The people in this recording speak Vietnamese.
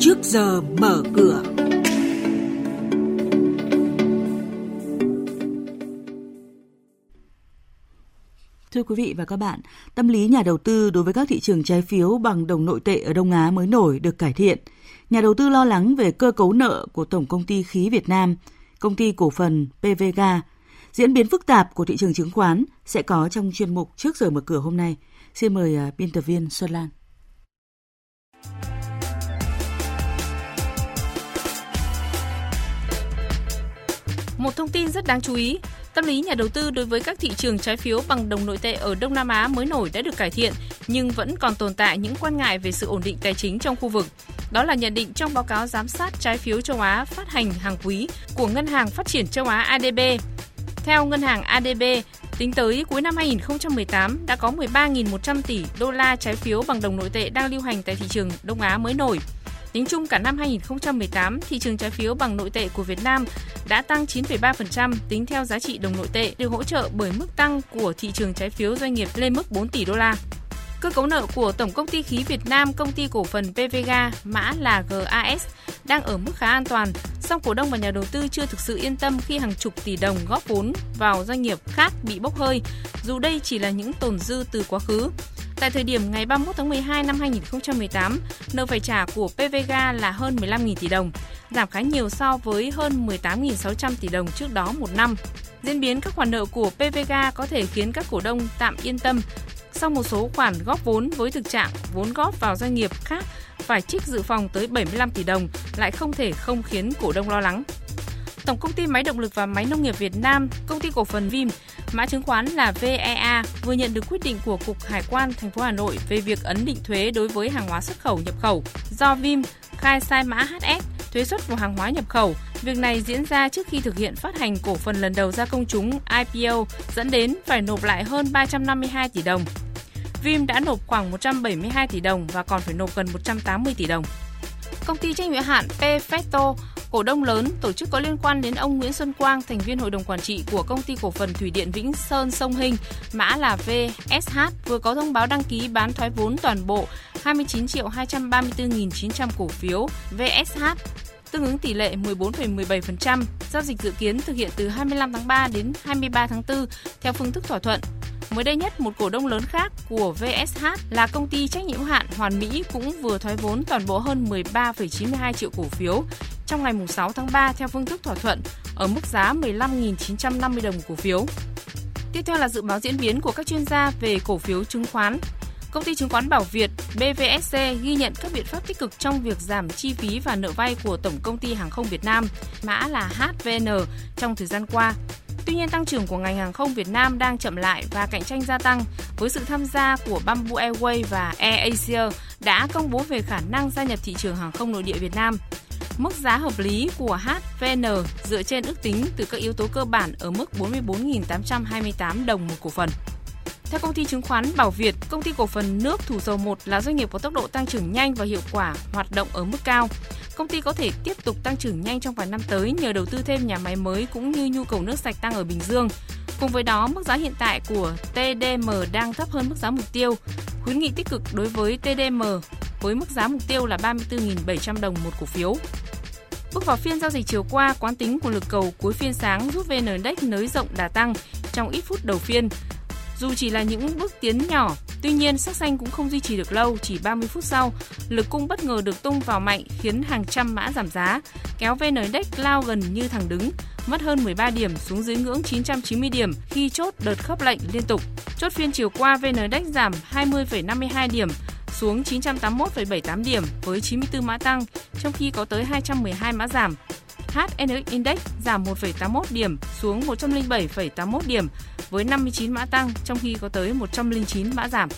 trước giờ mở cửa. Thưa quý vị và các bạn, tâm lý nhà đầu tư đối với các thị trường trái phiếu bằng đồng nội tệ ở Đông Á mới nổi được cải thiện. Nhà đầu tư lo lắng về cơ cấu nợ của Tổng công ty khí Việt Nam, công ty cổ phần PVG. Diễn biến phức tạp của thị trường chứng khoán sẽ có trong chuyên mục trước giờ mở cửa hôm nay. Xin mời à, biên tập viên Xuân Lan. Một thông tin rất đáng chú ý, tâm lý nhà đầu tư đối với các thị trường trái phiếu bằng đồng nội tệ ở Đông Nam Á mới nổi đã được cải thiện, nhưng vẫn còn tồn tại những quan ngại về sự ổn định tài chính trong khu vực. Đó là nhận định trong báo cáo giám sát trái phiếu châu Á phát hành hàng quý của Ngân hàng Phát triển châu Á ADB. Theo ngân hàng ADB, tính tới cuối năm 2018 đã có 13.100 tỷ đô la trái phiếu bằng đồng nội tệ đang lưu hành tại thị trường Đông Á mới nổi. Tính chung cả năm 2018, thị trường trái phiếu bằng nội tệ của Việt Nam đã tăng 9,3% tính theo giá trị đồng nội tệ, được hỗ trợ bởi mức tăng của thị trường trái phiếu doanh nghiệp lên mức 4 tỷ đô la. Cơ cấu nợ của Tổng công ty khí Việt Nam, công ty cổ phần PVGA, mã là GAS, đang ở mức khá an toàn, song cổ đông và nhà đầu tư chưa thực sự yên tâm khi hàng chục tỷ đồng góp vốn vào doanh nghiệp khác bị bốc hơi, dù đây chỉ là những tồn dư từ quá khứ. Tại thời điểm ngày 31 tháng 12 năm 2018, nợ phải trả của PVG là hơn 15.000 tỷ đồng, giảm khá nhiều so với hơn 18.600 tỷ đồng trước đó một năm. Diễn biến các khoản nợ của PVG có thể khiến các cổ đông tạm yên tâm sau một số khoản góp vốn với thực trạng vốn góp vào doanh nghiệp khác phải trích dự phòng tới 75 tỷ đồng lại không thể không khiến cổ đông lo lắng. Tổng công ty Máy động lực và Máy nông nghiệp Việt Nam, công ty cổ phần Vim, mã chứng khoán là VEA vừa nhận được quyết định của Cục Hải quan thành phố Hà Nội về việc ấn định thuế đối với hàng hóa xuất khẩu, nhập khẩu do Vim khai sai mã HS thuế xuất vào hàng hóa nhập khẩu. Việc này diễn ra trước khi thực hiện phát hành cổ phần lần đầu ra công chúng IPO dẫn đến phải nộp lại hơn 352 tỷ đồng. Vim đã nộp khoảng 172 tỷ đồng và còn phải nộp gần 180 tỷ đồng. Công ty trách nhiệm hạn Pfeto, cổ đông lớn, tổ chức có liên quan đến ông Nguyễn Xuân Quang, thành viên hội đồng quản trị của công ty cổ phần thủy điện Vĩnh Sơn Sông Hinh, mã là VSH, vừa có thông báo đăng ký bán thoái vốn toàn bộ 29 triệu 234.900 cổ phiếu VSH tương ứng tỷ lệ 14,17%. Giao dịch dự kiến thực hiện từ 25 tháng 3 đến 23 tháng 4 theo phương thức thỏa thuận. Mới đây nhất, một cổ đông lớn khác của VSH là công ty trách nhiệm hạn Hoàn Mỹ cũng vừa thoái vốn toàn bộ hơn 13,92 triệu cổ phiếu trong ngày 6 tháng 3 theo phương thức thỏa thuận ở mức giá 15.950 đồng cổ phiếu. Tiếp theo là dự báo diễn biến của các chuyên gia về cổ phiếu chứng khoán. Công ty chứng khoán Bảo Việt BVSC ghi nhận các biện pháp tích cực trong việc giảm chi phí và nợ vay của Tổng công ty Hàng không Việt Nam, mã là HVN trong thời gian qua. Tuy nhiên, tăng trưởng của ngành hàng không Việt Nam đang chậm lại và cạnh tranh gia tăng với sự tham gia của Bamboo Airways và AirAsia đã công bố về khả năng gia nhập thị trường hàng không nội địa Việt Nam. Mức giá hợp lý của HVN dựa trên ước tính từ các yếu tố cơ bản ở mức 44.828 đồng một cổ phần. Theo công ty chứng khoán Bảo Việt, công ty cổ phần nước Thủ Dầu 1 là doanh nghiệp có tốc độ tăng trưởng nhanh và hiệu quả, hoạt động ở mức cao. Công ty có thể tiếp tục tăng trưởng nhanh trong vài năm tới nhờ đầu tư thêm nhà máy mới cũng như nhu cầu nước sạch tăng ở Bình Dương. Cùng với đó, mức giá hiện tại của TDM đang thấp hơn mức giá mục tiêu. Khuyến nghị tích cực đối với TDM với mức giá mục tiêu là 34.700 đồng một cổ phiếu. Bước vào phiên giao dịch chiều qua, quán tính của lực cầu cuối phiên sáng giúp VN Index nới rộng đà tăng trong ít phút đầu phiên. Dù chỉ là những bước tiến nhỏ, tuy nhiên sắc xanh cũng không duy trì được lâu, chỉ 30 phút sau, lực cung bất ngờ được tung vào mạnh khiến hàng trăm mã giảm giá, kéo VN Index lao gần như thẳng đứng, mất hơn 13 điểm xuống dưới ngưỡng 990 điểm khi chốt đợt khớp lệnh liên tục. Chốt phiên chiều qua VN Index giảm 20,52 điểm xuống 981,78 điểm với 94 mã tăng, trong khi có tới 212 mã giảm. HNX Index giảm 1,81 điểm xuống 107,81 điểm với 59 mã tăng trong khi có tới 109 mã giảm.